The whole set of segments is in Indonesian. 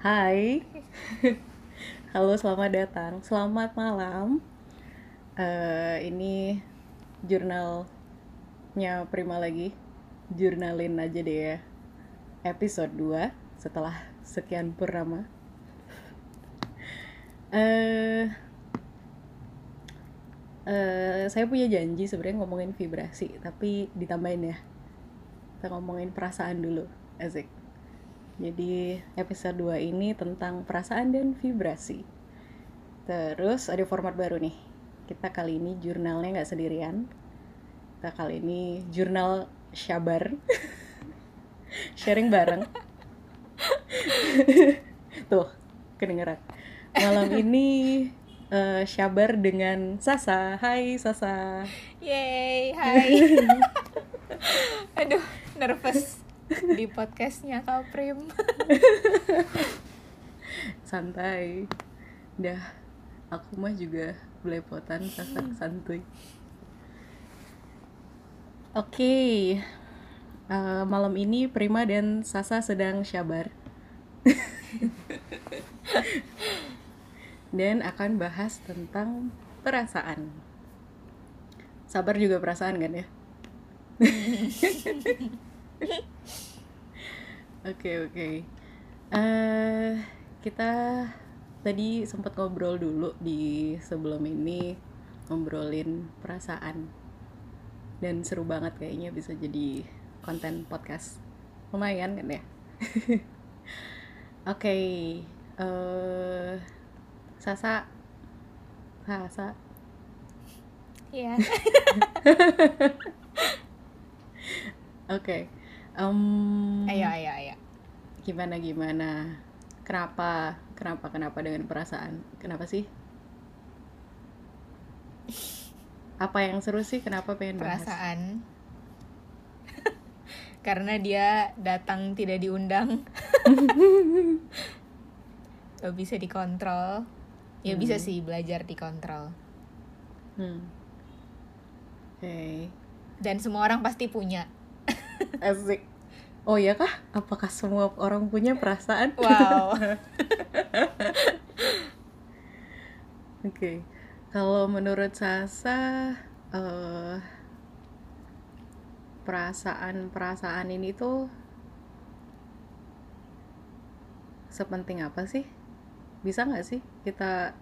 Hai, halo selamat datang, selamat malam. Eh, ini jurnalnya Prima lagi, jurnalin aja deh ya. Episode 2 setelah sekian purnama. Eh, eh, saya punya janji sebenarnya ngomongin vibrasi, tapi ditambahin ya. Kita ngomongin perasaan dulu, asik. Jadi episode 2 ini tentang perasaan dan vibrasi. Terus ada format baru nih. Kita kali ini jurnalnya nggak sendirian. Kita kali ini jurnal syabar. Sharing bareng. Tuh, kedengeran. Malam ini eh, syabar dengan Sasa. Hai Sasa. Yeay, hai. Aduh, nervous di podcastnya Kak Prim. Santai. Dah, aku mah juga belepotan Sasa santuy. Oke, eh, malam ini Prima dan Sasa sedang syabar. dan akan bahas tentang perasaan. Sabar juga perasaan kan ya? Oke oke. Eh kita tadi sempat ngobrol dulu di sebelum ini ngobrolin perasaan dan seru banget kayaknya bisa jadi konten podcast lumayan kan ya. Oke, eh Sasa, Sasa, Iya. oke. Em, Ayo, ayo, ayo. gimana gimana kenapa kenapa kenapa dengan perasaan kenapa sih apa yang seru sih kenapa pengen bahas Perasaan. Karena dia datang tidak diundang. Gak bisa dikontrol. Ya bisa sih belajar dikontrol. hmm. oke Dan semua orang pasti punya. Asik. Oh ya kah? Apakah semua orang punya perasaan? Wow. oke. Kalau menurut Sasa eh perasaan perasaan ini tuh sepenting apa sih? Bisa nggak sih kita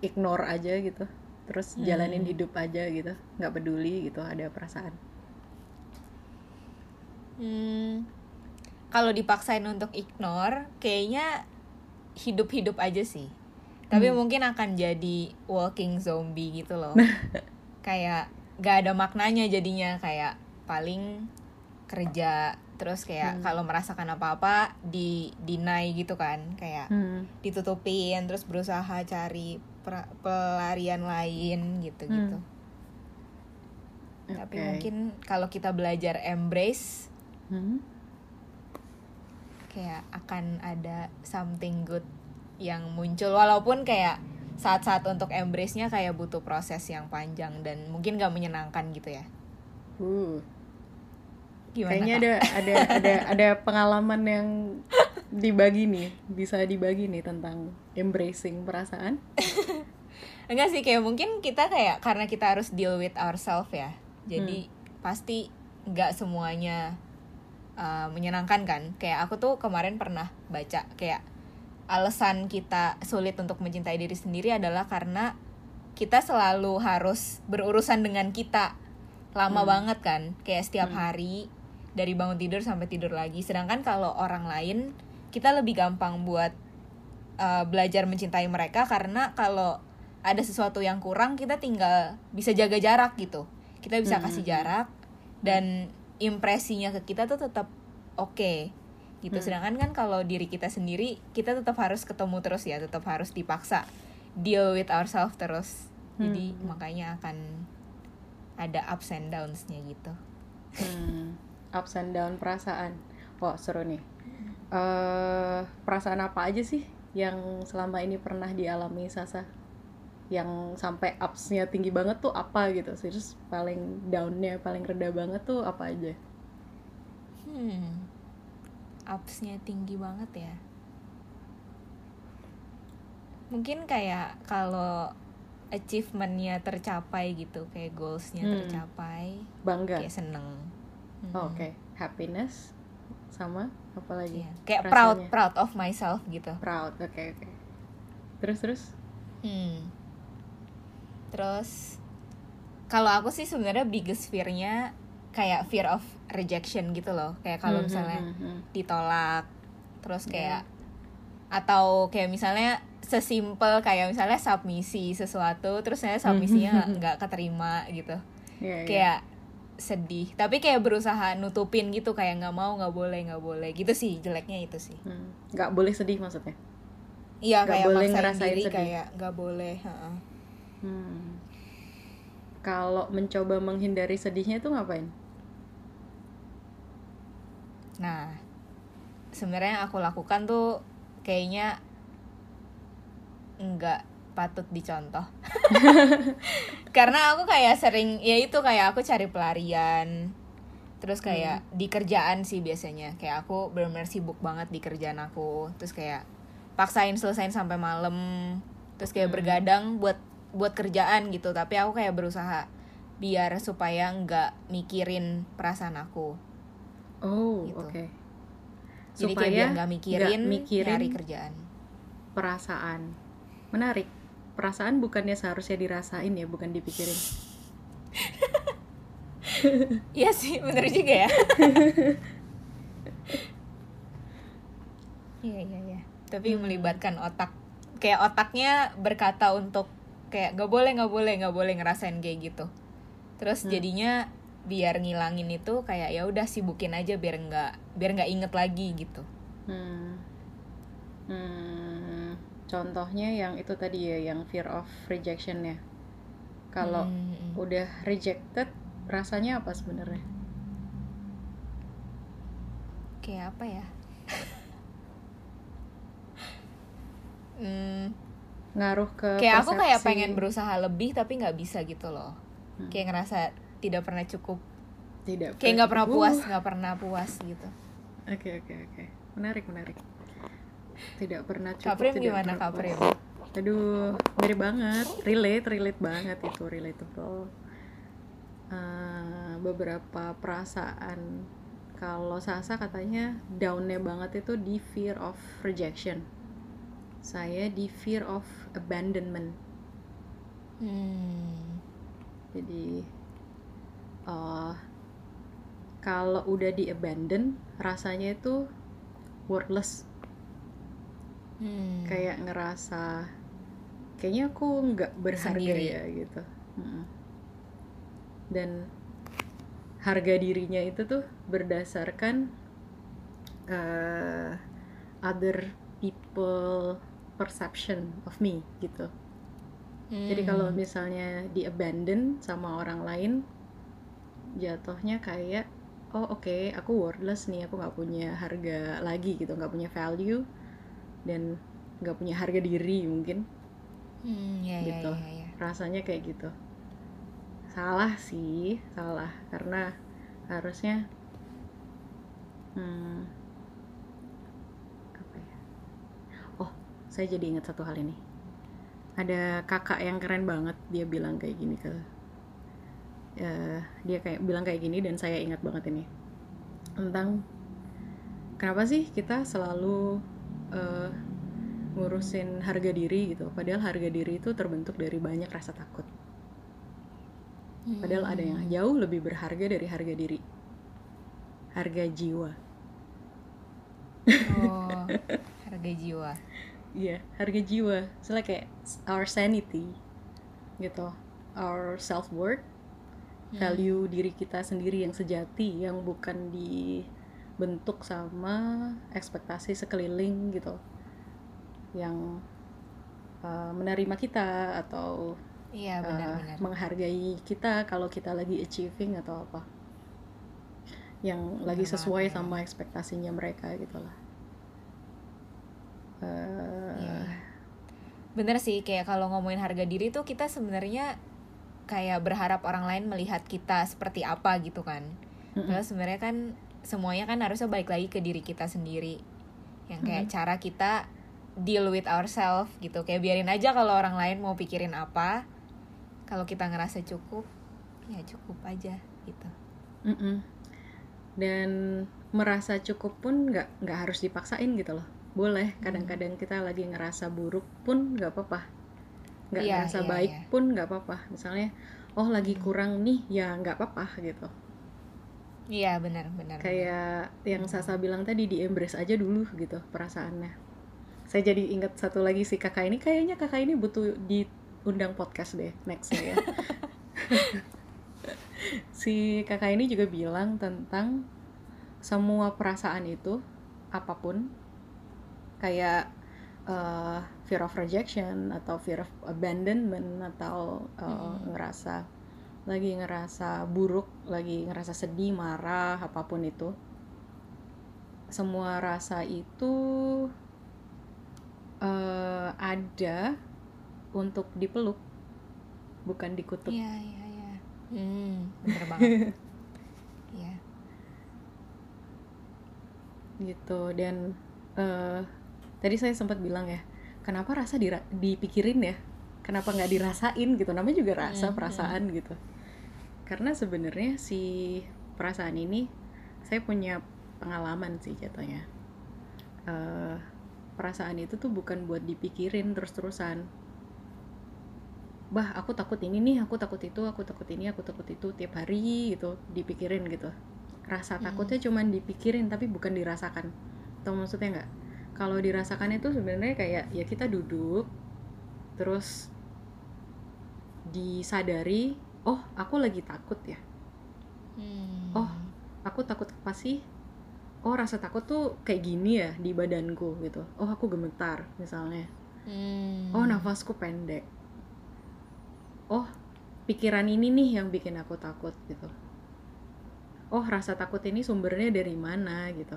ignore aja gitu? Terus jalanin hidup aja gitu? Nggak peduli gitu ada perasaan Hmm, kalau dipaksain untuk ignore, kayaknya hidup-hidup aja sih. Tapi mungkin akan jadi walking zombie gitu loh. kayak gak ada maknanya jadinya kayak paling kerja terus kayak kalau merasakan apa-apa di deny gitu kan kayak hmm. ditutupin terus berusaha cari pelarian lain gitu-gitu. Tapi Oke. mungkin kalau kita belajar embrace Hmm. kayak akan ada something good yang muncul walaupun kayak saat-saat untuk embrace-nya kayak butuh proses yang panjang dan mungkin gak menyenangkan gitu ya Uh. gimana Kayaknya Kak? ada ada ada ada pengalaman yang dibagi nih, bisa dibagi nih tentang embracing perasaan. enggak sih kayak mungkin kita kayak karena kita harus deal with ourselves ya jadi pasti nggak semuanya uh, menyenangkan kan? Kayak aku tuh kemarin pernah baca kayak alasan kita sulit untuk mencintai diri sendiri adalah karena kita selalu harus berurusan dengan kita. Lama banget kan? Kayak setiap hari dari bangun tidur sampai tidur lagi. Sedangkan kalau orang lain kita lebih gampang buat uh, belajar mencintai mereka karena kalau ada sesuatu yang kurang kita tinggal bisa jaga jarak gitu. Kita bisa kasih jarak dan impresinya ke kita tuh tetap oke gitu sedangkan kan kalau diri kita sendiri kita tetap harus ketemu terus ya tetap harus dipaksa deal with ourselves terus jadi makanya akan ada ups and downs-nya gitu Hmm. Ups and down perasaan. Wah, seru nih. Eh, perasaan apa aja sih yang selama ini pernah dialami Sasa? Yang sampai ups-nya tinggi banget tuh apa gitu? Terus paling down-nya paling rendah banget tuh apa aja? hmm upsnya tinggi banget ya mungkin kayak kalau achievementnya tercapai gitu kayak goalsnya Hmm. tercapai bangga kayak seneng Hmm. Oh, oke happiness sama apa lagi Iya. kayak proud Rasanya. proud of myself gitu proud oke oke terus terus Hmm. Terus kalau aku sih sebenarnya biggest fear-nya kayak fear of rejection gitu loh. Kayak kalau Hmm, misalnya hmm, hmm, hmm. ditolak terus Iya. kayak atau kayak misalnya sesimpel kayak misalnya submisi sesuatu terus saya submisinya nggak keterima gitu. Iya, iya. Kayak sedih. Tapi kayak berusaha nutupin gitu kayak nggak mau, nggak boleh, nggak boleh. Gitu sih jeleknya itu sih. Hmm. nggak boleh sedih maksudnya Iya kayak boleh maksain ngerasain diri sedih. kayak nggak boleh. heeh. Hmm. Kalau mencoba menghindari sedihnya itu ngapain? Nah, sebenarnya yang aku lakukan tuh kayaknya nggak patut dicontoh. Karena aku kayak sering ya itu kayak aku cari pelarian. Terus kayak di kerjaan sih biasanya. Kayak aku benar-benar sibuk banget di kerjaan aku. Terus kayak paksain selesain sampai malam. Terus kayak bergadang buat buat kerjaan gitu. Tapi aku kayak berusaha biar supaya nggak mikirin perasaan aku. Oh, Gitu. oke. Jadi Supaya kayak nggak mikirin, mikirin nyari kerjaan. perasaan. Menarik. Perasaan bukannya seharusnya dirasain ya, bukan dipikirin. Iya sih, bener juga ya. Iya iya iya. Tapi Hmm. melibatkan otak. Kayak otaknya berkata untuk kayak nggak boleh nggak boleh nggak boleh ngerasain kayak gitu. Terus Hmm. jadinya biar ngilangin itu kayak ya udah sibukin aja biar nggak biar nggak inget lagi gitu. Hmm. Hmm. Contohnya yang itu tadi ya, yang fear of rejection ya. Kalau Hmm. udah rejected, rasanya apa sebenarnya? kayak apa ya? hmm, Ngaruh ke kayak aku kayak persepsi- pengen berusaha lebih tapi nggak bisa gitu loh Hmm. kayak ngerasa tidak pernah cukup tidak kayak nggak pernah Uh, puas nggak pernah puas gitu Oke oke oke. Menarik menarik. Tidak pernah cukup. Kak Prim tidak gimana pernah Kak puas. Prim? Aduh, mirip banget. Relate, relate banget itu relatable. Eh, beberapa perasaan kalau Sasa katanya downnya banget itu di fear of rejection. Saya di fear of abandonment. Hmm. Jadi eh kalau udah di abandon rasanya itu worthless Hmm. kayak ngerasa kayaknya aku nggak berharga Sendiri. ya gitu Mm-mm. dan harga dirinya itu tuh berdasarkan eh, other people perception of me gitu jadi kalau Hmm. misalnya di abandon sama orang lain jatuhnya kayak oh oke aku worthless nih aku nggak punya harga lagi gitu nggak punya value dan nggak punya harga diri mungkin Hmm, ya, ya, gitu. ya, ya. rasanya kayak gitu salah sih salah karena harusnya hmm, apa ya oh saya jadi ingat satu hal ini. Ada kakak yang keren banget dia bilang kayak gini ke eh, dia kayak bilang kayak gini dan saya ingat banget ini. Tentang kenapa sih kita selalu eh, ngurusin harga diri gitu. Padahal harga diri itu terbentuk dari banyak rasa takut. Padahal ada yang Hmm. jauh lebih berharga dari harga diri. Harga jiwa. Oh, harga jiwa. Iya, harga jiwa. Soalnya kayak our sanity gitu. Our self worth, Hmm. value diri kita sendiri yang sejati yang bukan dibentuk sama ekspektasi sekeliling gitu. Yang uh, menerima kita atau Iya uh, benar-benar. menghargai kita kalau kita lagi achieving atau apa. Yang lagi Benar sesuai banget, ya. sama ekspektasinya mereka gitu lah. Uh, Iya. Bener sih kayak kalau ngomongin harga diri tuh kita sebenarnya kayak berharap orang lain melihat kita seperti apa gitu kan. mm-mm. Padahal sebenarnya kan semuanya kan harusnya balik lagi ke diri kita sendiri. Yang kayak cara kita deal with ourselves gitu kayak biarin aja kalau orang lain mau pikirin apa kalau kita ngerasa cukup ya cukup aja gitu Mm-mm. dan merasa cukup pun nggak nggak harus dipaksain gitu loh boleh kadang-kadang kita lagi ngerasa buruk pun nggak apa-apa. Nggak Iya, ngerasa iya, baik iya. pun nggak apa-apa. Misalnya oh lagi kurang nih ya nggak apa-apa gitu. Iya benar benar kayak yang Sasa bilang tadi di embrace aja dulu gitu perasaannya. Saya jadi ingat satu lagi si kakak ini. Kayaknya kakak ini butuh diundang podcast deh nextnya ya. Si kakak ini juga bilang tentang semua perasaan itu apa pun kayak uh, fear of rejection atau fear of abandonment atau uh, Hmm. ngerasa lagi ngerasa buruk, lagi ngerasa sedih, marah, apa pun itu. Semua rasa itu uh, ada untuk dipeluk, bukan dikutuk. iya iya iya hmm bener banget iya gitu dan eh, tadi saya sempat bilang ya kenapa rasa dira- dipikirin ya? Kenapa nggak dirasain gitu? Namanya juga rasa Hmm, perasaan gitu. Karena sebenarnya si perasaan ini saya punya pengalaman sih jatuhnya. Eh, perasaan itu tuh bukan buat dipikirin terus-terusan. Bah aku takut ini nih aku takut itu aku takut ini aku takut itu tiap hari gitu dipikirin gitu. Rasa Hmm. takutnya cuman dipikirin tapi bukan dirasakan. Atau maksudnya nggak kalau dirasakan itu sebenarnya kayak ya kita duduk terus disadari oh aku lagi takut ya Hmm. Oh. aku takut apa sih oh rasa takut tuh kayak gini ya di badanku gitu oh aku gemetar misalnya Hmm. oh nafasku pendek oh pikiran ini nih yang bikin aku takut gitu oh rasa takut ini sumbernya dari mana gitu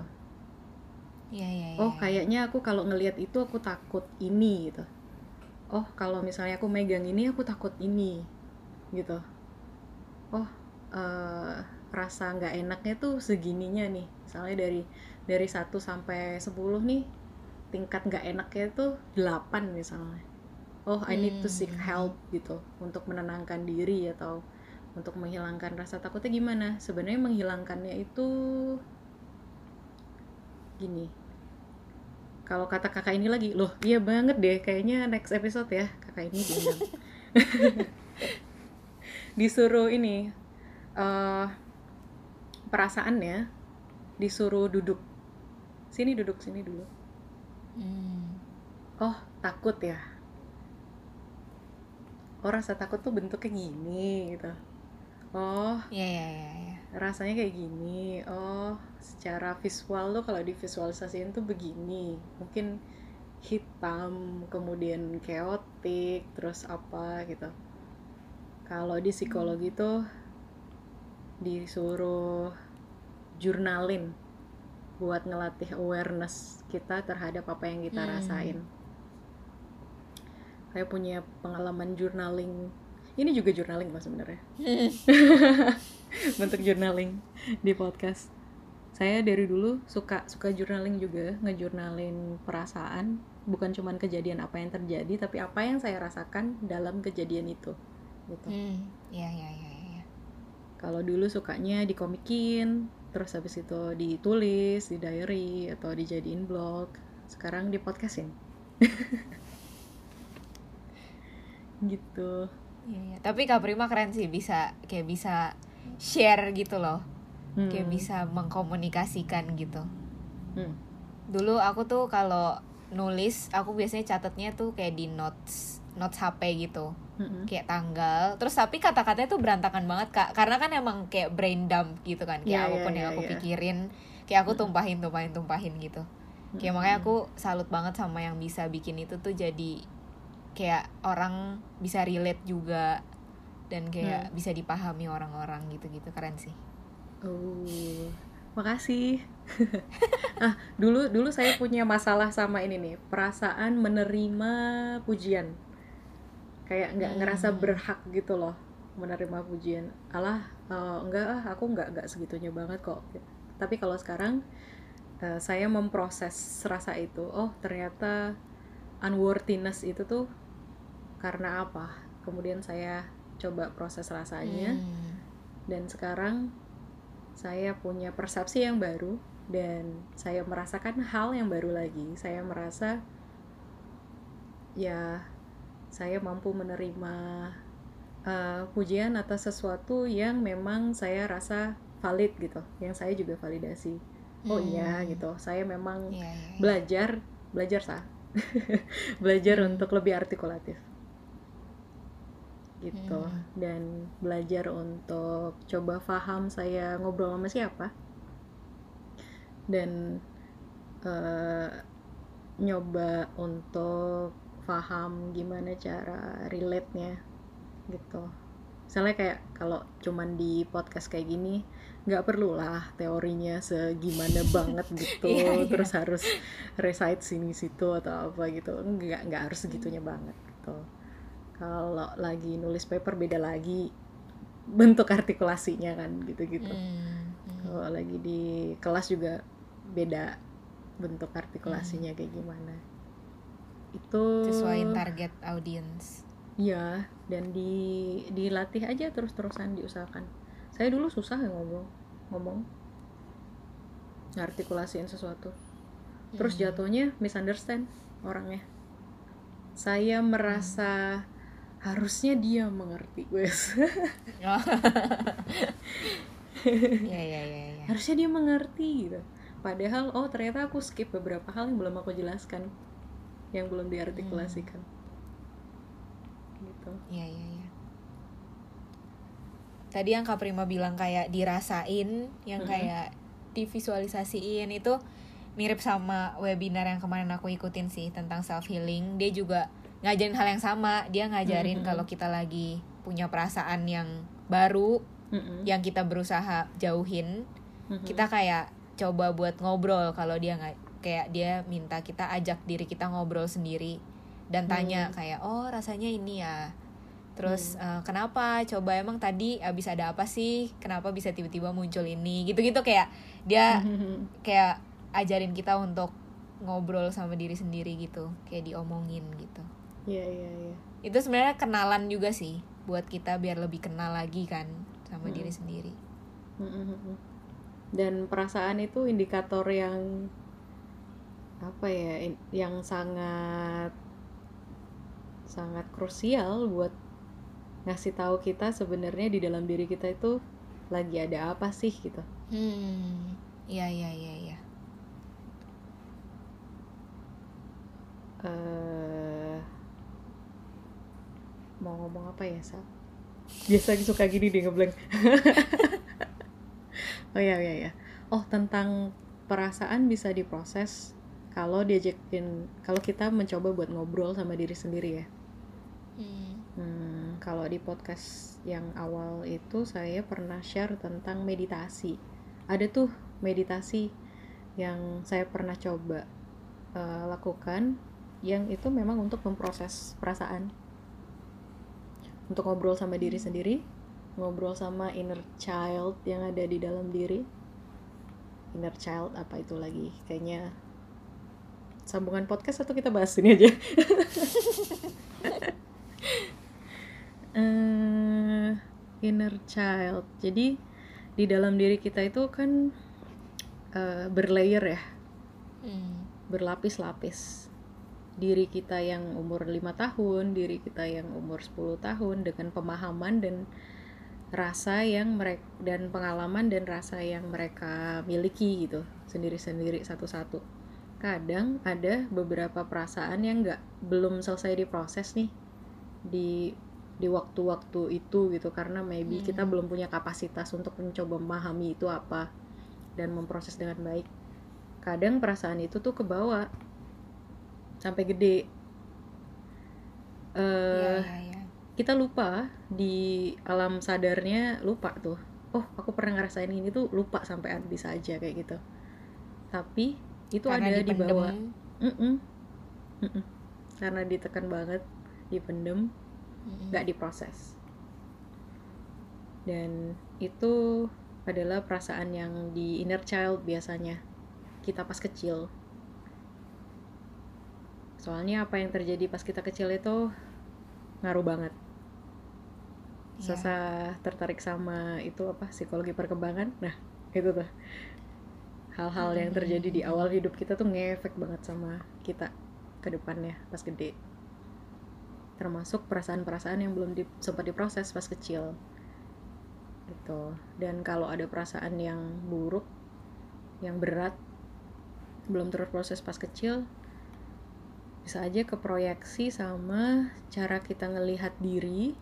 Iya, iya, iya. oh kayaknya aku kalau ngelihat itu aku takut ini gitu. Oh kalau misalnya aku megang ini aku takut ini gitu. Oh eh, rasa nggak enaknya tuh segininya nih. Misalnya dari dari 1 sampai 10 nih tingkat nggak enaknya tuh 8 misalnya. Oh I need to seek Hmm. help gitu untuk menenangkan diri atau untuk menghilangkan rasa takutnya gimana? Sebenarnya menghilangkannya itu gini kalau kata kakak ini lagi loh iya banget deh kayaknya next episode ya. Kakak ini diundang disuruh ini eh perasaannya disuruh duduk. Sini duduk sini dulu. Hmm. oh takut ya? Oh rasa takut tuh bentuknya gini gitu. Oh. Iya, iya, iya, iya. Rasanya kayak gini oh secara visual tuh kalau divisualisasiin tuh begini. Mungkin hitam kemudian chaotic terus apa gitu. Kalau di psikologi tuh disuruh jurnalin buat ngelatih awareness kita terhadap apa yang kita Hmm. rasain. Saya punya pengalaman journaling. Ini juga journaling mas sebenarnya bentuk journaling di podcast. Saya dari dulu suka suka journaling juga, ngejurnalin perasaan, bukan cuman kejadian apa yang terjadi, tapi apa yang saya rasakan dalam kejadian itu. Gitu. Hmm. Iya, iya, iya, iya. Kalau dulu sukanya dikomikin, terus habis itu ditulis di diary atau dijadiin blog. Sekarang di podcastin. gitu. Iya, iya. Tapi Kak Prima keren sih bisa kayak bisa share gitu loh. Kayak Hmm. bisa mengkomunikasikan gitu. Hmm. Dulu aku tuh kalau nulis, aku biasanya catatnya tuh kayak di notes notes HP gitu. Mm-mm. Kayak tanggal. Terus tapi kata-katanya tuh berantakan banget, Kak. Karena kan emang kayak brain dump gitu kan. Kayak Iya, apa pun iya, yang iya, aku iya. pikirin, kayak aku tumpahin, tumpahin, tumpahin gitu. Kayak makanya aku salut banget sama yang bisa bikin itu tuh jadi kayak orang bisa relate juga dan kayak bisa dipahami orang-orang gitu-gitu keren sih. Oh, makasih. ah, dulu dulu saya punya masalah sama ini nih, perasaan menerima pujian. Kayak nggak ngerasa Hmm. berhak gitu loh menerima pujian. Alah, eh, enggak ah, aku nggak nggak segitunya banget kok. Tapi kalau sekarang eh, saya memproses rasa itu. Oh, ternyata unworthiness itu tuh karena apa kemudian saya coba proses rasanya Hmm. dan sekarang saya punya persepsi yang baru dan saya merasakan hal yang baru lagi saya merasa ya saya mampu menerima uh, pujian atas sesuatu yang memang saya rasa valid gitu yang saya juga validasi oh iya Hmm. gitu saya memang Iya, iya, iya. belajar belajar sah belajar Hmm. untuk lebih artikulatif gitu. Hmm. dan belajar untuk coba paham saya ngobrol sama siapa. Dan eh, nyoba untuk paham gimana cara relate-nya gitu. Misalnya kayak kalau cuman di podcast kayak gini nggak perlu lah teorinya segimana banget gitu. Iya, iya. terus harus recite sini situ atau apa gitu. Nggak nggak harus segitunya banget gitu kalau lagi nulis paper beda lagi bentuk artikulasinya kan gitu-gitu Hmm, hmm. kalau lagi di kelas juga beda bentuk artikulasinya kayak gimana itu sesuaiin target audience Iya, dan di dilatih aja terus-terusan diusahakan. Saya dulu susah ya ngomong, ngomong, ngartikulasiin sesuatu. Terus Hmm. jatuhnya misunderstand orangnya. Saya merasa harusnya dia mengerti, wes. Oh. Iya iya iya iya. harusnya dia mengerti gitu. Padahal oh ternyata aku skip beberapa hal yang belum aku jelaskan, yang belum diartikulasikan. Gitu. Iya iya iya. Tadi yang Kak Prima bilang kayak dirasain, yang kayak divisualisasiin itu mirip sama webinar yang kemarin aku ikutin sih tentang self healing. Dia juga ngajarin hal yang sama. Dia ngajarin Mhm. kalau kita lagi punya perasaan yang baru Mm-mm. yang kita berusaha jauhin, Mhm. kita kayak coba buat ngobrol kalau dia nggak kayak dia minta kita ajak diri kita ngobrol sendiri dan tanya Hmm. kayak oh rasanya ini ya terus eh, kenapa coba emang tadi abis ada apa sih kenapa bisa tiba-tiba muncul ini gitu-gitu kayak dia kayak ajarin kita untuk ngobrol sama diri sendiri gitu kayak diomongin gitu Iya iya iya. itu sebenarnya kenalan juga sih buat kita biar lebih kenal lagi kan sama Hmm. diri sendiri Mm-mm. Dan perasaan itu indikator yang apa ya, yang sangat sangat krusial buat ngasih tahu kita sebenarnya di dalam diri kita itu lagi ada apa sih gitu. hmm iya iya iya iya eh mau ngomong apa ya sa biasa suka gini deh ngeblank oh ya ya ya oh tentang perasaan bisa diproses kalau diajakin kalau kita mencoba buat ngobrol sama diri sendiri ya Hmm. Hmm, kalau di podcast yang awal itu saya pernah share tentang meditasi. Ada tuh meditasi yang saya pernah coba eh, lakukan yang itu memang untuk memproses perasaan. Untuk ngobrol sama diri sendiri, ngobrol sama inner child yang ada di dalam diri. Inner child apa itu lagi? Kayaknya sambungan podcast atau kita bahas ini aja? eh inner child. Jadi di dalam diri kita itu kan eh, berlayer ya, Hmm. berlapis-lapis. Diri kita yang umur lima tahun, diri kita yang umur 10 tahun dengan pemahaman dan rasa yang mereka dan pengalaman dan rasa yang mereka miliki gitu sendiri-sendiri satu-satu. Kadang ada beberapa perasaan yang nggak belum selesai diproses nih di di waktu-waktu itu gitu karena maybe Hmm. kita belum punya kapasitas untuk mencoba memahami itu apa dan memproses dengan baik. Kadang perasaan itu tuh kebawa sampai gede. Eh iya iya. kita lupa di alam sadarnya lupa tuh. Oh, aku pernah ngerasain ini tuh lupa sampai bisa aja kayak gitu. Tapi itu Karena ada di dipendem. bawah. Mm-mm. Mm-mm. Karena ditekan banget, dipendem, nggak diproses. Dan itu adalah perasaan yang di inner child biasanya kita pas kecil. Soalnya apa yang terjadi pas kita kecil itu ngaruh banget. Iya. Sasa tertarik sama itu apa psikologi perkembangan. Nah itu tuh. Hal-hal yang terjadi di awal hidup kita tuh ngefek banget sama kita ke depannya pas gede. Termasuk perasaan-perasaan yang belum di, sempat diproses pas kecil. Gitu. Dan kalau ada perasaan yang buruk yang berat belum terproses pas kecil bisa aja keproyeksi sama cara kita ngelihat diri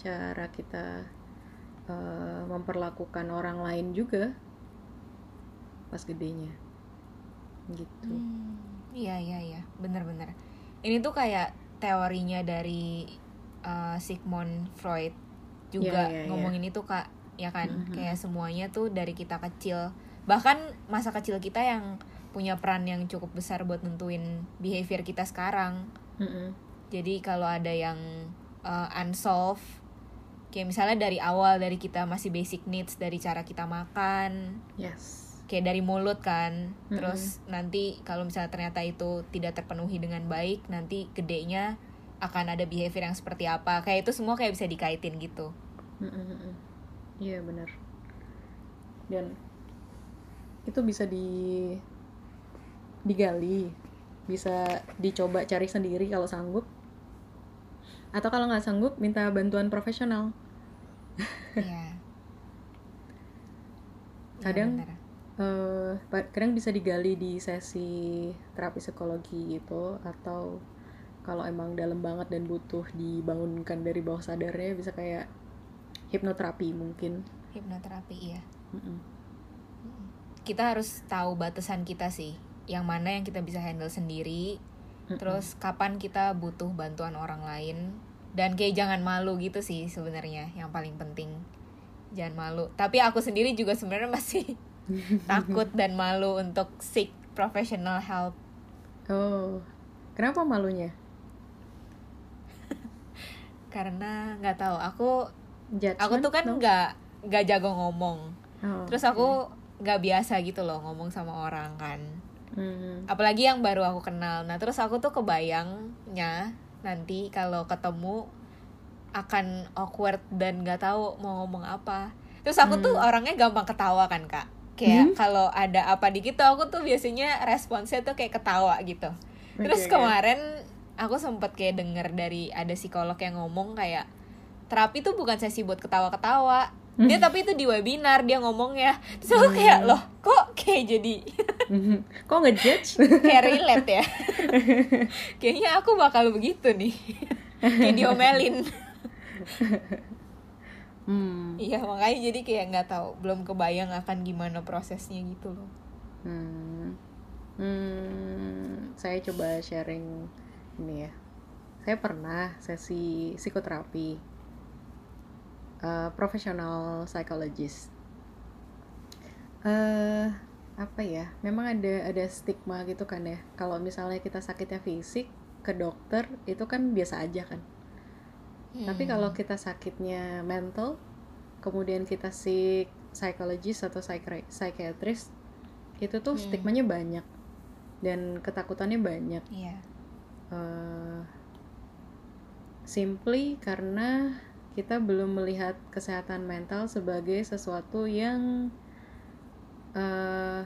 cara kita eh, memperlakukan orang lain juga pas gedenya. Gitu. Hmm, iya iya iya. Bener-bener ini tuh kayak teorinya dari uh, Sigmund Freud juga Iya, iya, iya. ngomongin itu kak. Ya kan? Mhm. kayak semuanya tuh dari kita kecil. Bahkan masa kecil kita yang punya peran yang cukup besar buat nentuin behavior kita sekarang. Mm-mm. jadi kalau ada yang uh, unsolved kayak misalnya dari awal dari kita masih basic needs dari cara kita makan yes. kayak dari mulut kan Mm-mm. terus nanti kalau misalnya ternyata itu tidak terpenuhi dengan baik nanti gedenya akan ada behavior yang seperti apa. Kayak itu semua kayak bisa dikaitin gitu. Iya benar dan itu bisa di digali bisa dicoba cari sendiri kalau sanggup atau kalau nggak sanggup minta bantuan profesional. Iya, Kadang bener. eh pa- kadang bisa digali di sesi terapi psikologi gitu atau kalau emang dalam banget dan butuh dibangunkan dari bawah sadarnya bisa kayak hipnoterapi mungkin hipnoterapi iya Mm-mm. kita harus tahu batasan kita sih yang mana yang kita bisa handle sendiri terus kapan kita butuh bantuan orang lain. Dan kayak jangan malu gitu sih sebenarnya yang paling penting. Jangan malu. Tapi aku sendiri juga sebenarnya masih takut dan malu untuk seek professional help. Oh kenapa malunya? Karena nggak tahu aku Judgment, aku tuh kan no? nggak nggak jago ngomong. Oh, terus aku nggak biasa gitu loh ngomong sama orang kan Hmm. apalagi yang baru aku kenal. Nah terus aku tuh kebayangnya nanti kalau ketemu akan awkward dan nggak tahu mau ngomong apa. Terus aku tuh orangnya gampang ketawa kan kak. Kayak kalau ada apa dikit tuh aku tuh biasanya responsnya tuh kayak ketawa gitu. Terus oke. kemarin aku sempet kayak denger dari ada psikolog yang ngomong kayak terapi tuh bukan sesi buat ketawa-ketawa. Dia tapi itu di webinar dia ngomongnya. Terus aku kayak loh kok kayak jadi kok ngejudge kayak relate ya kayaknya aku bakal begitu nih kayak diomelin hmm. iya makanya jadi kayak nggak tahu belum kebayang akan gimana prosesnya gitu loh Hmm. Hmm, saya coba sharing ini ya. Saya pernah sesi psikoterapi eh, profesional psychologist. Eh apa ya? Memang ada ada stigma gitu kan ya. Kalau misalnya kita sakitnya fisik ke dokter itu kan biasa aja kan. Tapi Hmm. kalau kita sakitnya mental, kemudian kita seek psychologist atau psychiatri- psychiatrist, itu tuh Hmm. stigmanya banyak dan ketakutannya banyak. iya Eh, simply karena kita belum melihat kesehatan mental sebagai sesuatu yang eh,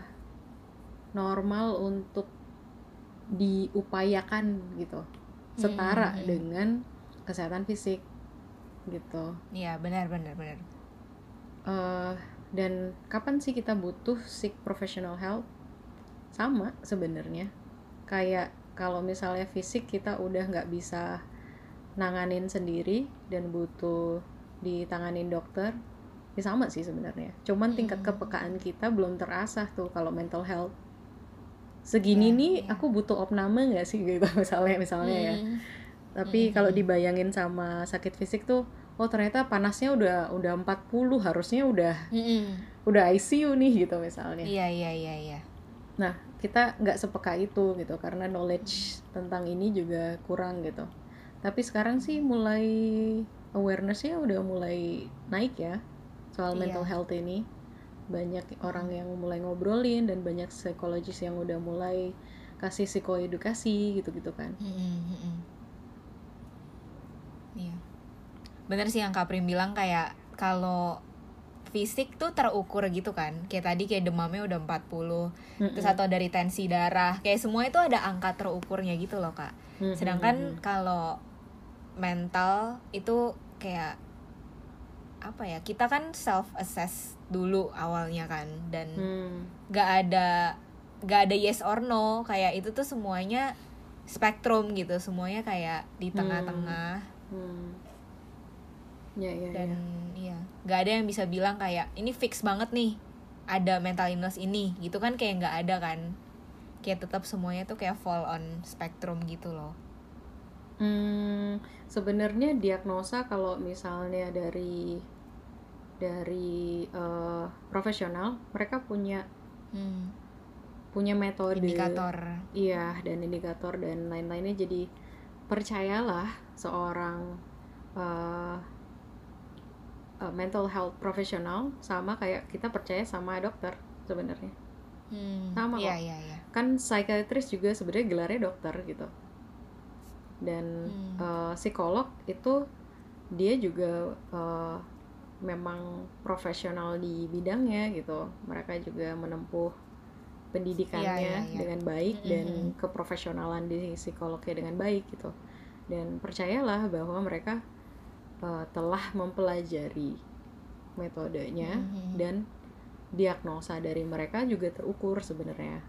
normal untuk diupayakan gitu, setara Hmm, hmm, hmm. dengan kesehatan fisik gitu. iya benar benar benar Eh, dan kapan sih kita butuh seek professional help? Sama sebenarnya. Kayak kalau misalnya fisik kita udah nggak bisa nanganin sendiri dan butuh ditanganin dokter, ya sama sih sebenarnya. Cuman tingkat Hmm. kepekaan kita belum terasah tuh kalau mental health. Segini Iya, nih iya. aku butuh opname nggak sih gitu misalnya misalnya ya. Hmm. Tapi Mhm. kalau dibayangin sama sakit fisik tuh, oh ternyata panasnya udah udah 40, harusnya udah udah ICU nih gitu misalnya. iya iya iya iya Nah, kita nggak sepeka itu gitu karena knowledge tentang ini juga kurang gitu. Tapi sekarang sih mulai awarenessnya udah mulai naik ya soal Iya. mental health ini. Banyak orang yang mulai ngobrolin dan banyak psikologis yang udah mulai kasih psikoedukasi gitu-gitu kan Mm-mm, mm-mm. Iya. Bener sih yang Kaprim bilang kayak kalau fisik tuh terukur gitu kan. Kayak tadi kayak demamnya udah 40. Terus atau dari tensi darah. Kayak semua itu ada angka terukurnya gitu loh, Kak. Mm-mm, Sedangkan kalau mental itu kayak apa ya? Kita kan self assess dulu awalnya kan dan Hmm. gak ada gak ada yes or no kayak itu tuh semuanya spektrum gitu semuanya kayak di tengah-tengah Hmm. Ya, ya, dan ya. iya gak ada yang bisa bilang kayak ini fix banget nih ada mental illness ini gitu kan kayak nggak ada kan kayak tetap semuanya tuh kayak fall on spektrum gitu loh Hmm, sebenarnya diagnosa kalau misalnya dari dari eh, profesional, mereka punya hmm, punya metode indikator Iya, dan indikator dan lain-lainnya. Jadi percayalah seorang uh, uh, mental health profesional sama kayak kita percaya sama dokter sebenarnya. hmm, Sama iya kok. iya iya Kan psikiatris juga sebenarnya gelarnya dokter gitu. Dan Hmm. uh, psikolog itu dia juga uh, memang profesional di bidangnya gitu. Mereka juga menempuh pendidikannya Iya, iya, iya. dengan baik Mm-mm. dan keprofesionalan di psikolognya dengan baik gitu. Dan percayalah bahwa mereka uh, telah mempelajari metodenya Mhm. dan diagnosa dari mereka juga terukur sebenarnya.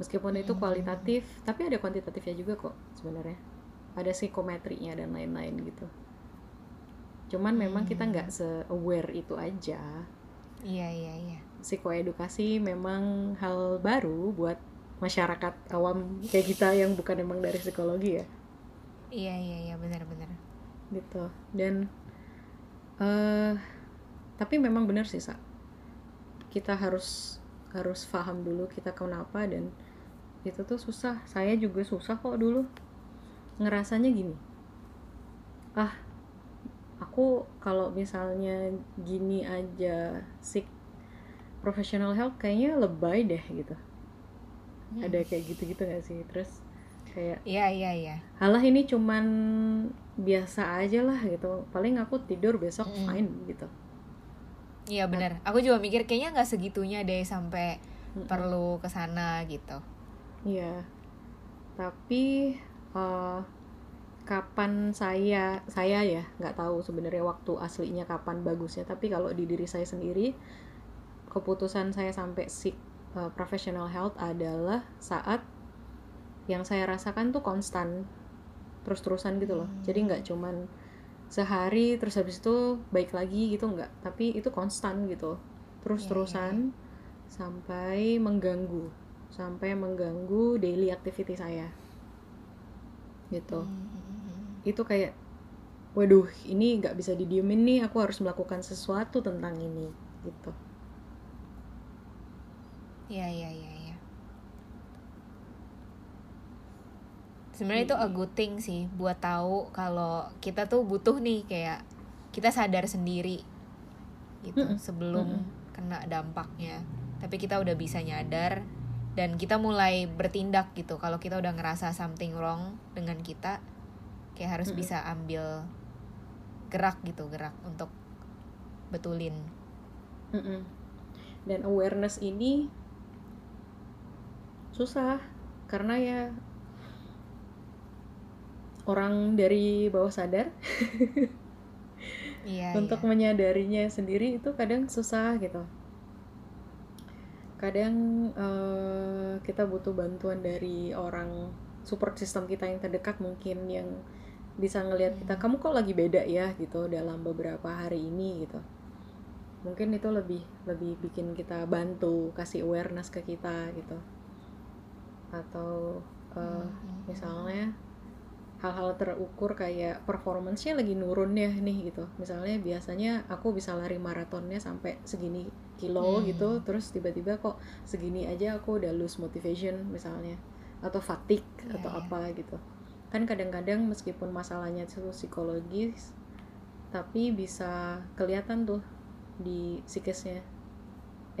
Meskipun itu kualitatif, tapi ada kuantitatifnya juga kok sebenarnya. Ada psikometrinya dan lain-lain gitu. Cuman memang kita Hmm. nggak se-aware itu aja. iya iya iya Psikoedukasi memang hal baru buat masyarakat awam kayak kita yang bukan emang dari psikologi ya. iya iya iya benar-benar gitu dan eh tapi memang benar sih sa kita harus harus paham dulu kita kenapa dan itu tuh susah saya juga susah kok dulu ngerasanya gini ah aku kalau misalnya gini aja sik professional health kayaknya lebay deh gitu Hmm. ada kayak gitu-gitu gak sih terus kayak iya iya iya Halah ini cuman biasa aja lah gitu. Paling aku tidur besok Mm-mm. fine gitu. iya benar aku juga mikir kayaknya nggak segitunya deh sampai Mm-mm. perlu ke sana gitu Iya. Tapi eh, kapan saya saya ya nggak tahu sebenarnya waktu aslinya kapan bagusnya. Tapi kalau di diri saya sendiri keputusan saya sampai si professional health adalah saat yang saya rasakan tuh konstan terus-terusan gitu loh. Jadi nggak cuman sehari terus habis itu baik lagi gitu nggak, tapi itu konstan gitu. Terus-terusan sampai mengganggu, sampai mengganggu daily activity saya. Gitu. Hmm. Itu kayak waduh, ini nggak bisa didiemin nih, aku harus melakukan sesuatu tentang ini gitu. Iya iya iya iya. Sebenarnya itu a good thing sih buat tahu kalau kita tuh butuh nih kayak kita sadar sendiri gitu Mm-mm. sebelum kena dampaknya. Tapi kita udah bisa nyadar dan kita mulai bertindak gitu. Kalau kita udah ngerasa something wrong dengan kita kayak harus bisa ambil gerak gitu, gerak untuk betulin. Dan awareness ini susah karena ya orang dari bawah sadar Iya. untuk iya. menyadarinya sendiri itu kadang susah gitu. Kadang eh, kita butuh bantuan dari orang support system kita yang terdekat mungkin yang bisa ngelihat kita kamu kok lagi beda ya gitu dalam beberapa hari ini gitu. Mungkin itu lebih lebih bikin kita bantu kasih awareness ke kita gitu. Atau Mhm. misalnya hal-hal terukur kayak performance-nya lagi nurun ya nih gitu. Misalnya biasanya aku bisa lari maratonnya sampai segini kilo Hmm. gitu. Terus tiba-tiba kok segini aja aku udah lose motivation misalnya. Atau fatigue Iya, atau iya. apa gitu. Kan kadang-kadang meskipun masalahnya itu psikologis tapi bisa kelihatan tuh di psikisnya.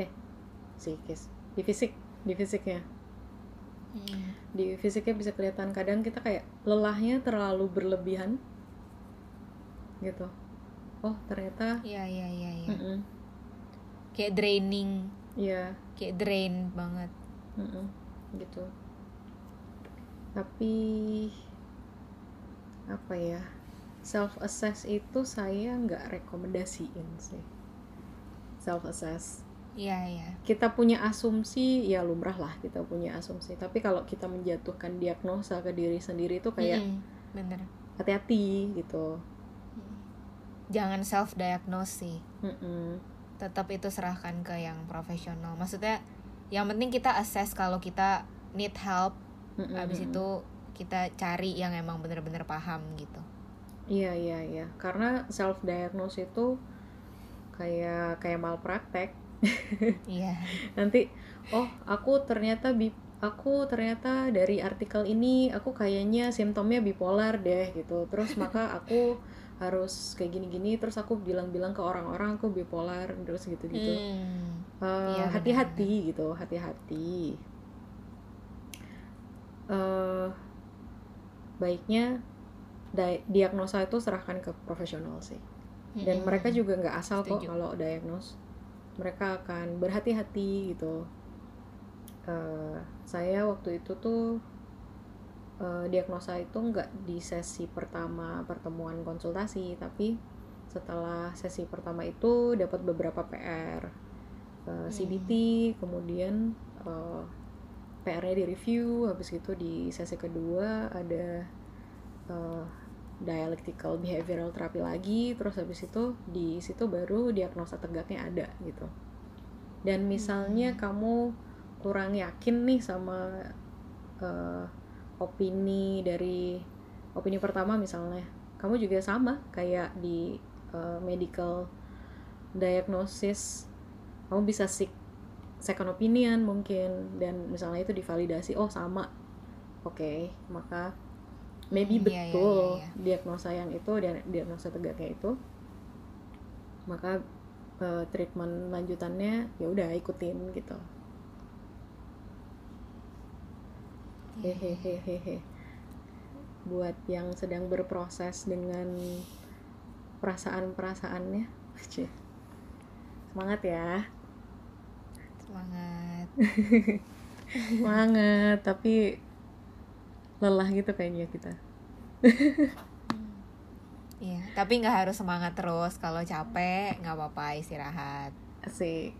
Eh psikis. Di fisik. Di fisiknya Hmm. di fisiknya bisa kelihatan. Kadang kita kayak lelahnya terlalu berlebihan. Gitu. Oh ternyata Iya iya iya iya. mm-mm, Kayak draining, iya. Kayak drain banget. mm-mm, gitu. Tapi apa ya self assess itu saya nggak rekomendasiin sih. Self assess Iya iya. kita punya asumsi ya lumrah lah kita punya asumsi tapi kalau kita menjatuhkan diagnosa ke diri sendiri itu kayak Mm-mm, bener. hati-hati gitu Jangan self diagnose sih. Mm-mm. Tetap itu serahkan ke yang profesional. Maksudnya yang penting kita assess kalau kita need help. Mm-mm, Habis mm-mm. itu kita cari yang emang bener-bener paham gitu. iya iya iya karena self diagnose itu kayak kayak malpraktek Iya. nanti oh aku ternyata bi aku ternyata dari artikel ini aku kayaknya simptomnya bipolar deh gitu terus maka aku harus kayak gini-gini terus aku bilang-bilang ke orang-orang aku bipolar terus gitu-gitu Hmm. Iya, hati-hati gitu hati-hati eh baiknya di- diagnosa itu serahkan ke profesional sih dan Mm-mm. mereka juga nggak asal kok Setuju. kalau diagnose mereka akan berhati-hati gitu. Eh, saya waktu itu tuh eh, diagnosa itu nggak di sesi pertama pertemuan konsultasi tapi setelah sesi pertama itu dapat beberapa PR Eh, CBT kemudian eh, PR-nya di review habis itu di sesi kedua ada eh, dialectical behavioral therapy lagi terus habis itu di situ baru diagnosa tegaknya ada gitu. Dan misalnya kamu kurang yakin nih sama eh, opini dari opini pertama misalnya kamu juga sama kayak di eh, medical diagnosis kamu bisa seek second opinion mungkin dan misalnya itu divalidasi oh sama. Oke maka maybe iya, iya, betul iya, iya. diagnosa yang itu dan diagnosa tegaknya itu. Maka eh, treatment lanjutannya ya udah ikutin gitu. Iya, hehehehe. Buat yang sedang berproses dengan perasaan-perasaannya semangat ya. Semangat. semangat tapi lelah gitu kayaknya kita Iya, tapi nggak harus semangat terus. Kalau capek nggak apa-apa istirahat. asik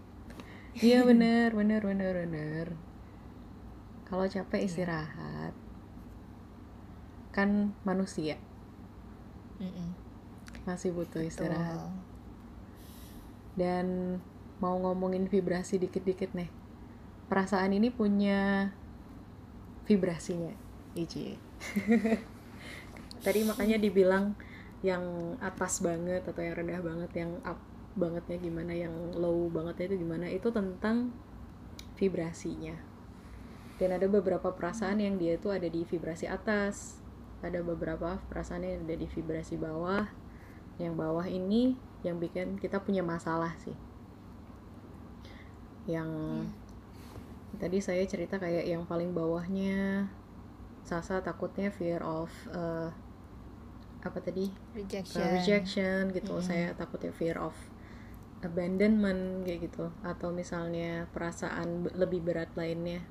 iya bener bener bener bener kalau capek Iya. istirahat kan manusia Mm-mm. masih butuh istirahat Betul. dan mau ngomongin vibrasi dikit-dikit nih perasaan ini punya vibrasinya Iji tadi makanya dibilang yang atas banget atau yang rendah banget yang up bangetnya gimana yang low bangetnya itu gimana itu tentang vibrasinya. Dan ada beberapa perasaan yang dia itu ada di vibrasi atas ada beberapa perasaan yang ada di vibrasi bawah. Yang bawah ini yang bikin kita punya masalah sih. Yang tadi saya cerita kayak yang paling bawahnya Sasa takutnya fear of eh, apa tadi? Rejection. Uh, rejection gitu. Mm-mm. saya takutnya fear of abandonment kayak gitu. Atau misalnya perasaan lebih berat lainnya.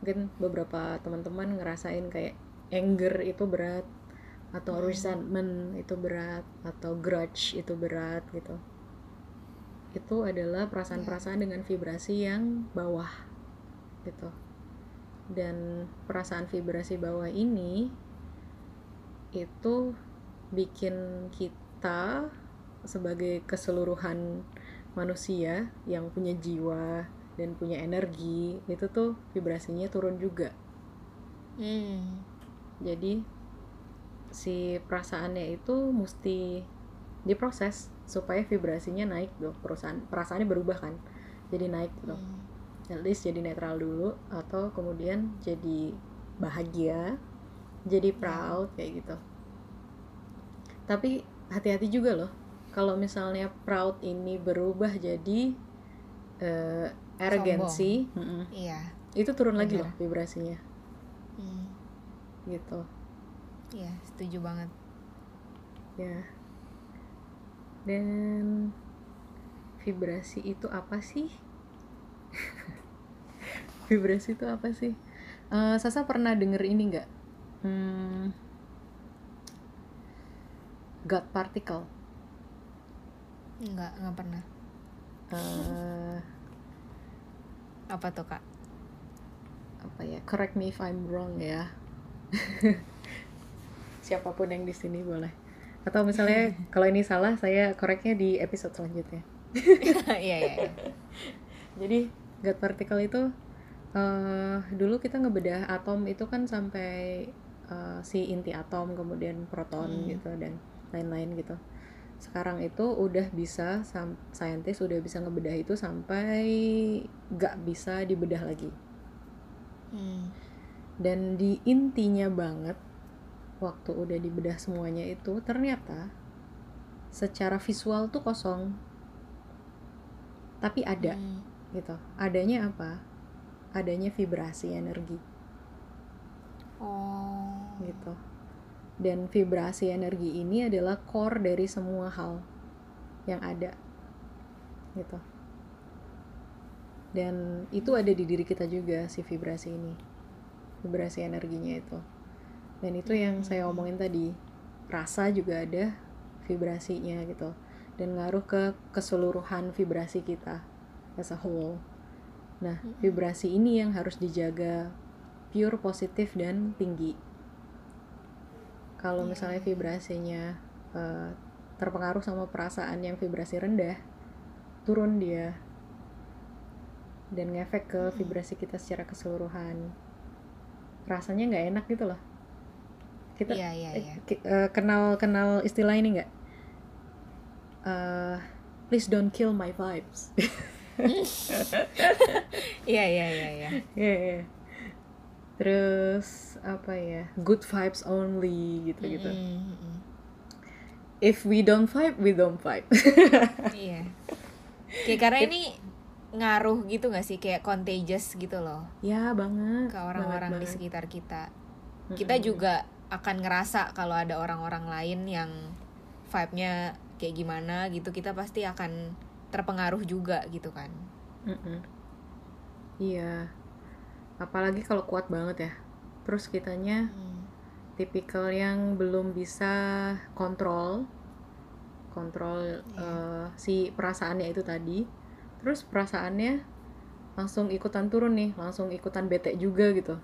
Mungkin beberapa teman-teman ngerasain kayak anger itu berat atau Mm. resentment itu berat atau grudge itu berat gitu. Itu adalah perasaan-perasaan dengan vibrasi yang bawah gitu dan perasaan vibrasi bawah ini itu bikin kita sebagai keseluruhan manusia yang punya jiwa dan punya energi itu tuh vibrasinya turun juga Hmm. jadi si perasaannya itu mesti diproses supaya vibrasinya naik tuh perasaan perasaannya berubah kan jadi naik gitu Hmm. At least jadi netral dulu atau kemudian jadi bahagia jadi proud kayak gitu tapi hati-hati juga loh kalau misalnya proud ini berubah jadi eh arogancy mm-mm, Iya. itu turun lagi Bener. loh vibrasinya Hmm. gitu Iya, setuju banget. ya dan vibrasi itu apa sih vibrasi itu apa sih? Eh, Sasa pernah denger ini nggak? Hmm, God particle. Enggak, enggak pernah. Eh, Apa tuh, Kak? apa ya? Correct me if I'm wrong ya. Siapa pun yang di sini boleh. Atau misalnya kalau ini salah saya koreknya di episode selanjutnya. Iya, iya, iya. Jadi God particle itu eh dulu kita ngebedah atom itu kan sampai eh, si inti atom kemudian proton Hmm. gitu dan lain-lain gitu sekarang itu udah bisa saintis udah bisa ngebedah itu sampai gak bisa dibedah lagi Hmm. dan di intinya banget waktu udah dibedah semuanya itu ternyata secara visual tuh kosong tapi ada Hmm. Gitu. Adanya apa? Adanya vibrasi energi. Oh. gitu. Dan vibrasi energi ini adalah core dari semua hal yang ada. Gitu. Dan itu ada di diri kita juga si vibrasi ini. Vibrasi energinya itu. Dan itu yang saya omongin tadi. Rasa juga ada vibrasinya gitu. Dan ngaruh ke keseluruhan vibrasi kita as a whole. Nah vibrasi ini yang harus dijaga pure positif dan tinggi. Kalau misalnya vibrasinya eh, terpengaruh sama perasaan yang vibrasi rendah turun dia. Dan ngefek ke vibrasi kita secara keseluruhan. Rasanya nggak enak gitu loh. Kita Iya, iya, iya. ki- eh, kenal kenal istilah ini nggak? Eh, please don't kill my vibes Iya, iya, iya, iya. Iya, iya. terus apa ya good vibes only gitu gitu Mm, mm, mm. if we don't vibe we don't vibe Iya. Kayak karena ini ngaruh gitu gak sih kayak contagious gitu loh ya banget ke orang-orang di sekitar kita. Kita juga akan ngerasa kalau ada orang-orang lain yang vibe-nya kayak gimana gitu, kita pasti akan terpengaruh juga gitu kan. Mm-mm. iya. Apalagi kalau kuat banget ya. Terus kitanya Hmm. tipikal yang belum bisa kontrol kontrol eh, si perasaannya itu tadi. Terus perasaannya langsung ikutan turun nih langsung ikutan bete juga gitu.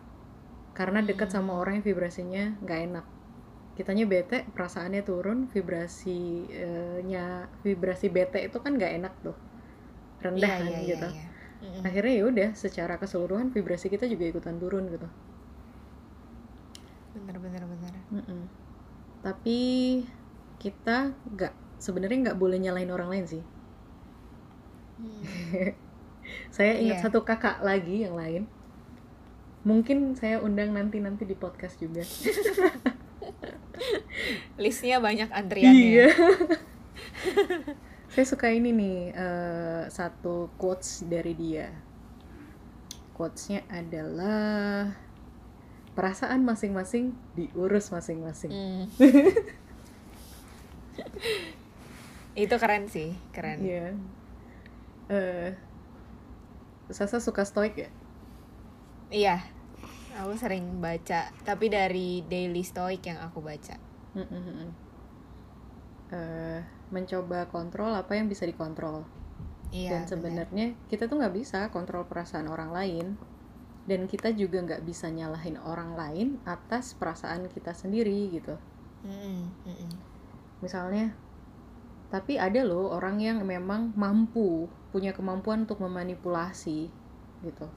Karena dekat sama orang yang vibrasinya nggak enak kitanya bete perasaannya turun vibrasinya vibrasi bete itu kan nggak enak tuh rendah Iya, kan iya, iya, gitu iya. Mm-mm. akhirnya ya udah secara keseluruhan vibrasi kita juga ikutan turun gitu Bener, bener, bener. Mm-mm. Tapi kita nggak sebenarnya nggak boleh nyalain orang lain sih. Hmm. Saya ingat Iya. satu kakak lagi yang lain. Mungkin saya undang nanti nanti di podcast juga. Listnya banyak antriannya. Iya. saya suka ini nih eh, satu quotes dari dia. Quotesnya adalah perasaan masing-masing diurus masing-masing. Hmm. Itu keren sih, keren. Iya. Eh, Sasa suka stoik ya? Iya. Aku sering baca, tapi dari Daily Stoic yang aku baca. Eh, mencoba kontrol apa yang bisa dikontrol. Iya. Dan benar. sebenarnya kita tuh nggak bisa kontrol perasaan orang lain. Dan kita juga nggak bisa nyalahin orang lain atas perasaan kita sendiri gitu. Mm-mm, mm-mm. Misalnya, tapi ada loh orang yang memang mampu, punya kemampuan untuk memanipulasi gitu.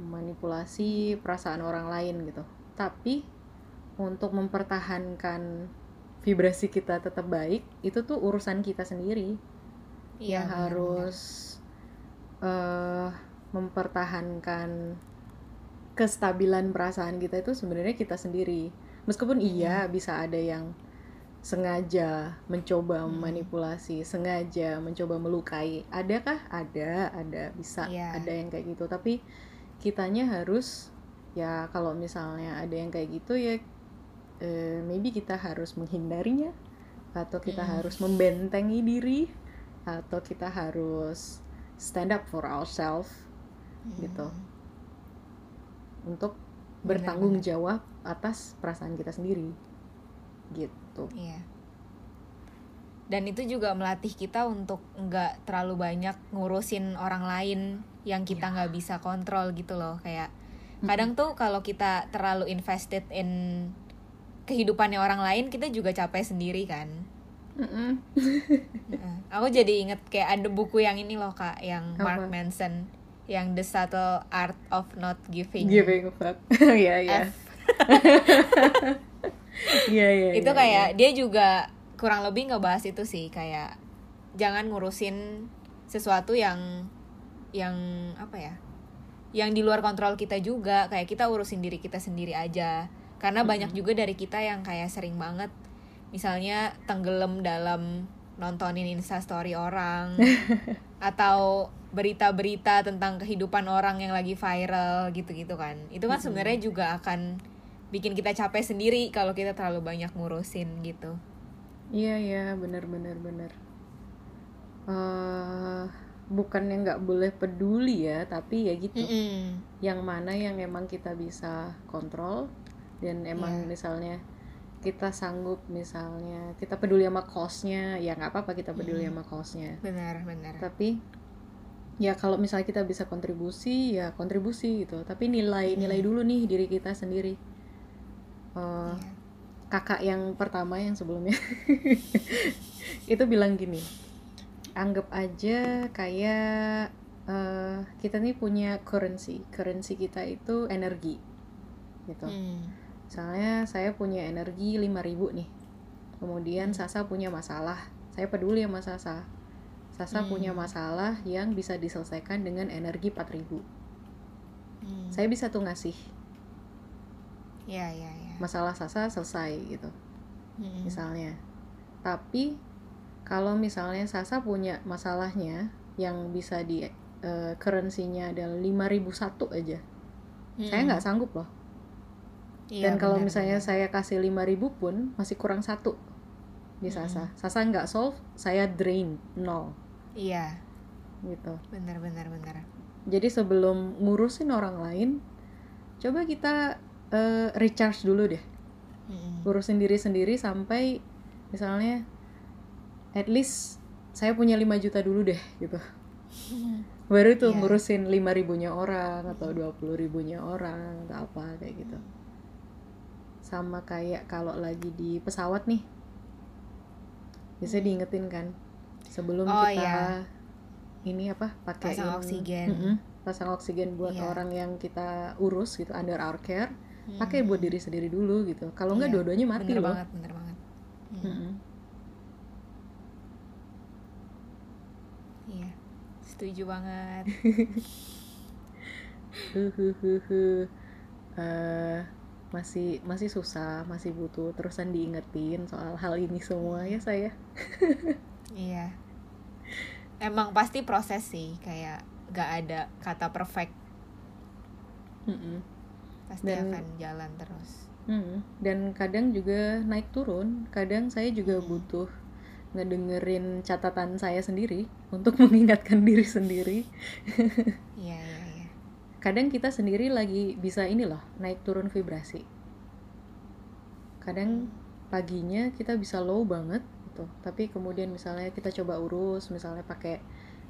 Memanipulasi perasaan orang lain gitu. Tapi untuk mempertahankan vibrasi kita tetap baik, itu tuh urusan kita sendiri Iya. yang harus eh mempertahankan kestabilan perasaan kita itu sebenarnya kita sendiri. Meskipun iya bisa ada yang sengaja mencoba Hmm. memanipulasi, sengaja mencoba melukai. Adakah? Ada, ada bisa Iya. ada yang kayak gitu. Tapi kitanya harus ya kalau misalnya ada yang kayak gitu ya eh, maybe kita harus menghindarinya atau kita Mm. harus membentengi diri atau kita harus stand up for ourselves gitu. Untuk Benar, bertanggung jawab atas perasaan kita sendiri gitu. Iya. Dan itu juga melatih kita untuk nggak terlalu banyak ngurusin orang lain yang kita Ya. nggak bisa kontrol gitu loh. Kayak kadang tuh kalau kita terlalu invested in kehidupannya orang lain, kita juga capek sendiri kan. Mm-mm. Heeh. Aku jadi inget kayak ada buku yang ini loh kak, yang Mark Apa? Manson, yang The Subtle Art of Not Giving. giving a fuck ya ya F. Iya iya. itu iya, kayak iya. dia juga kurang lebih ngebahas itu sih kayak jangan ngurusin sesuatu yang yang apa ya yang di luar kontrol kita juga. Kayak kita urusin diri kita sendiri aja. Karena banyak juga dari kita yang kayak sering banget misalnya tenggelam dalam nontonin instastory orang atau berita-berita tentang kehidupan orang yang lagi viral gitu-gitu kan. Itu kan sebenarnya juga akan bikin kita capek sendiri kalau kita terlalu banyak ngurusin gitu. Iya iya. Benar benar benar. eh bukannya nggak boleh peduli ya, tapi ya gitu. Mm-mm. Yang mana yang emang kita bisa kontrol dan emang Iya. misalnya kita sanggup misalnya kita peduli sama kosnya ya nggak apa-apa kita peduli Mm. sama kosnya. benar benar Tapi ya kalau misalnya kita bisa kontribusi ya kontribusi gitu. Tapi nilai nilai Mm. dulu nih diri kita sendiri. Eh, Iya. kakak yang pertama yang sebelumnya itu bilang gini anggap aja kayak eh, kita nih punya currency currency kita itu energi gitu Hmm. misalnya saya punya energi 5000 nih kemudian Sasa punya masalah saya peduli sama Sasa Sasa Hmm. punya masalah yang bisa diselesaikan dengan energi 4000 Hmm. saya bisa tuh ngasih ya ya ya masalah Sasa selesai gitu Mm-mm. misalnya. Tapi kalau misalnya Sasa punya masalahnya yang bisa di eh, currency-nya adalah 5001 aja. Saya Mm-mm. nggak sanggup loh. Iya, Dan kalau misalnya benar. saya kasih 5000 pun masih kurang satu di Sasa. Sasa nggak solve, saya drain nol iya gitu. benar benar benar Jadi sebelum ngurusin orang lain, coba kita eh, recharge dulu deh. Mm-mm. urusin diri sendiri sampai misalnya at least saya punya 5 juta dulu deh gitu baru tuh Iya. ngurusin lima ribunya orang atau 20 ribunya orang atau apa kayak gitu sama kayak kalau lagi di pesawat nih biasanya diingetin kan sebelum Hmm. Oh, kita iya. ini apa pakai Pasang oksigen. pasang oksigen buat Iya. orang yang kita urus gitu under our care pakai Mm. buat diri sendiri dulu gitu kalau nggak Iya, dua-duanya mati bener loh banget bener banget Mm. Mm-mm. Iya setuju banget. Eh, masih masih susah masih butuh terusan diingetin soal hal ini semua ya saya iya emang pasti proses sih kayak gak ada kata perfect Mm-mm. pasti Dan- akan jalan terus Mm. dan kadang juga naik turun kadang saya juga Mm. butuh ngedengerin catatan saya sendiri untuk mengingatkan diri sendiri. Iya iya iya. Kadang kita sendiri lagi bisa ini loh naik turun vibrasi. Kadang paginya kita bisa low banget gitu. Tapi kemudian misalnya kita coba urus misalnya pakai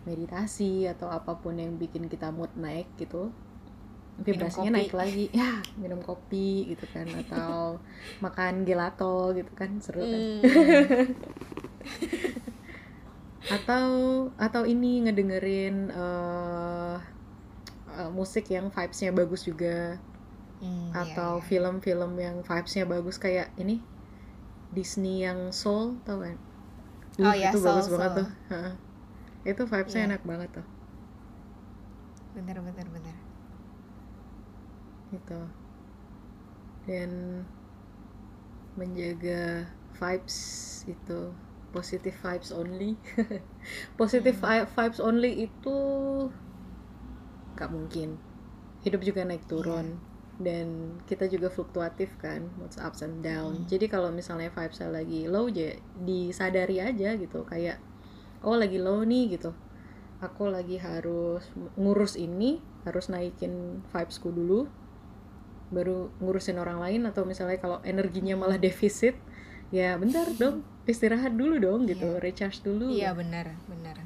meditasi atau apa pun yang bikin kita mood naik gitu vibrasinya naik lagi ya minum kopi gitu kan atau makan gelato gitu kan seru kan Mm. atau atau ini ngedengerin eh, eh, musik yang vibes-nya bagus juga Mm, iya, atau iya. film-film yang vibes-nya bagus kayak ini Disney yang Soul tau kan? Oh Uh, ya, itu Soul, bagus banget Soul. tuh. Heeh. Itu vibes-nya Iya. enak banget tuh. bener bener bener Gitu. Dan menjaga vibes itu positive vibes only. positive Hmm. vi- vibes only itu nggak mungkin. Hidup juga naik turun. dan kita juga fluktuatif kan moods ups and down Mm. jadi kalau misalnya vibes lagi low aja disadari aja gitu kayak oh lagi low nih gitu aku lagi harus ngurus ini harus naikin vibesku dulu baru ngurusin orang lain atau misalnya kalau energinya malah defisit ya bentar dong istirahat dulu dong gitu Iya. recharge dulu Iya benar, benar.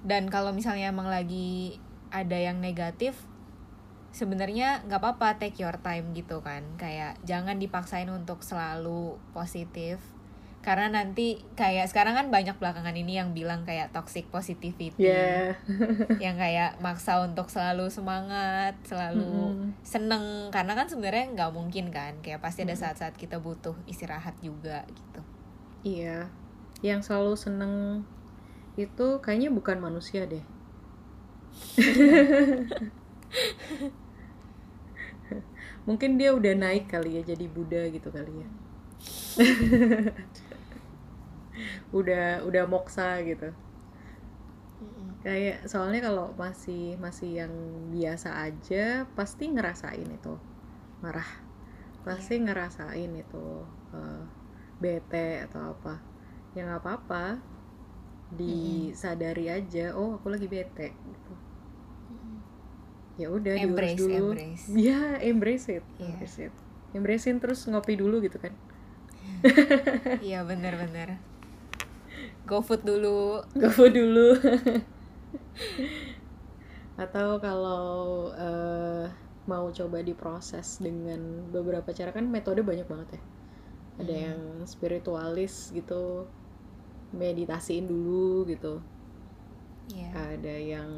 Dan kalau misalnya emang lagi ada yang negatif, sebenarnya nggak apa-apa take your time gitu kan. Kayak jangan dipaksain untuk selalu positif. Karena nanti kayak sekarang kan banyak belakangan ini yang bilang kayak toxic positivity. ya yang kayak maksa untuk selalu semangat, selalu Mm-mm. seneng. Karena kan sebenarnya nggak mungkin kan. Kayak pasti ada saat-saat kita butuh istirahat juga gitu. iya. Yang selalu seneng itu kayaknya bukan manusia deh. Mungkin dia udah naik kali ya jadi Buddha gitu kali ya udah udah moksa gitu. Kayak soalnya kalau masih masih yang biasa aja pasti ngerasain itu. Marah. Pasti ngerasain itu eh, bete atau apa. Ya nggak apa-apa. Disadari aja oh aku lagi bete gitu. Ya udah diurus Embrace, dulu. embrace. ya embrace it Iya. embrace it. Embracein terus ngopi dulu gitu kan. Iya bener-bener. GoFood dulu. GoFood dulu. Atau kalau eh, mau coba diproses dengan beberapa cara kan metode banyak banget ya. Ada Hmm. yang spiritualis gitu meditasiin dulu gitu. Iya. ada yang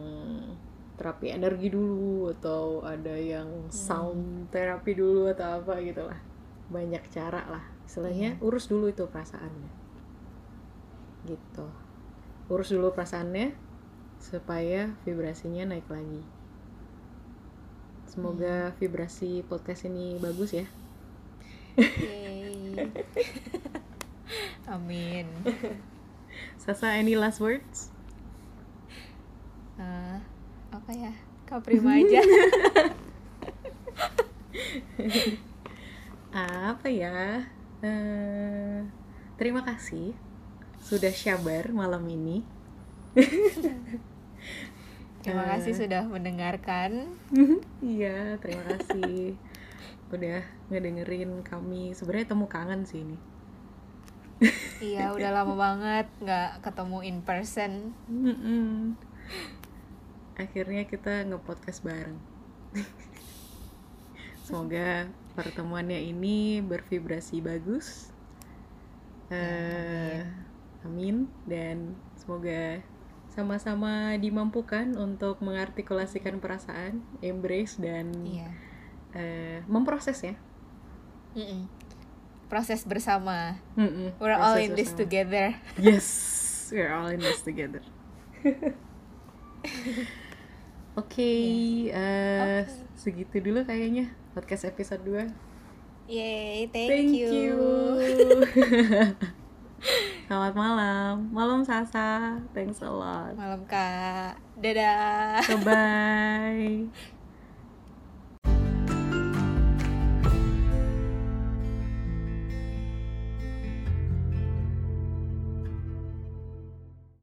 terapi energi dulu atau ada yang sound terapi dulu atau apa gitu lah banyak cara lah. Istilahnya urus dulu itu perasaannya gitu urus dulu perasaannya supaya vibrasinya naik lagi semoga vibrasi podcast ini bagus ya. Amin. Sasa any last words Ah, apa ya? Kau prima aja. apa ya Eh, terima kasih sudah syabar malam ini. Terima kasih sudah mendengarkan. iya terima kasih. Udah ngedengerin kami. Sebenarnya temu kangen sih ini. Iya, udah lama banget nggak ketemu in person. Akhirnya kita nge-podcast bareng. Semoga pertemuannya ini bervibrasi bagus. Eh, amin dan semoga sama-sama dimampukan untuk mengartikulasikan perasaan embrace dan Iya. eh, memproses ya Mm-mm. Proses bersama. Mm-mm, We're all proses in this bersama. together. Yes, we're all in this together. Oke, eh, segitu dulu kayaknya podcast episode 2. Yay, thank, you. Selamat malam. Malam Sasa. Thanks a lot. Malam Kak. Dadah. Bye-bye.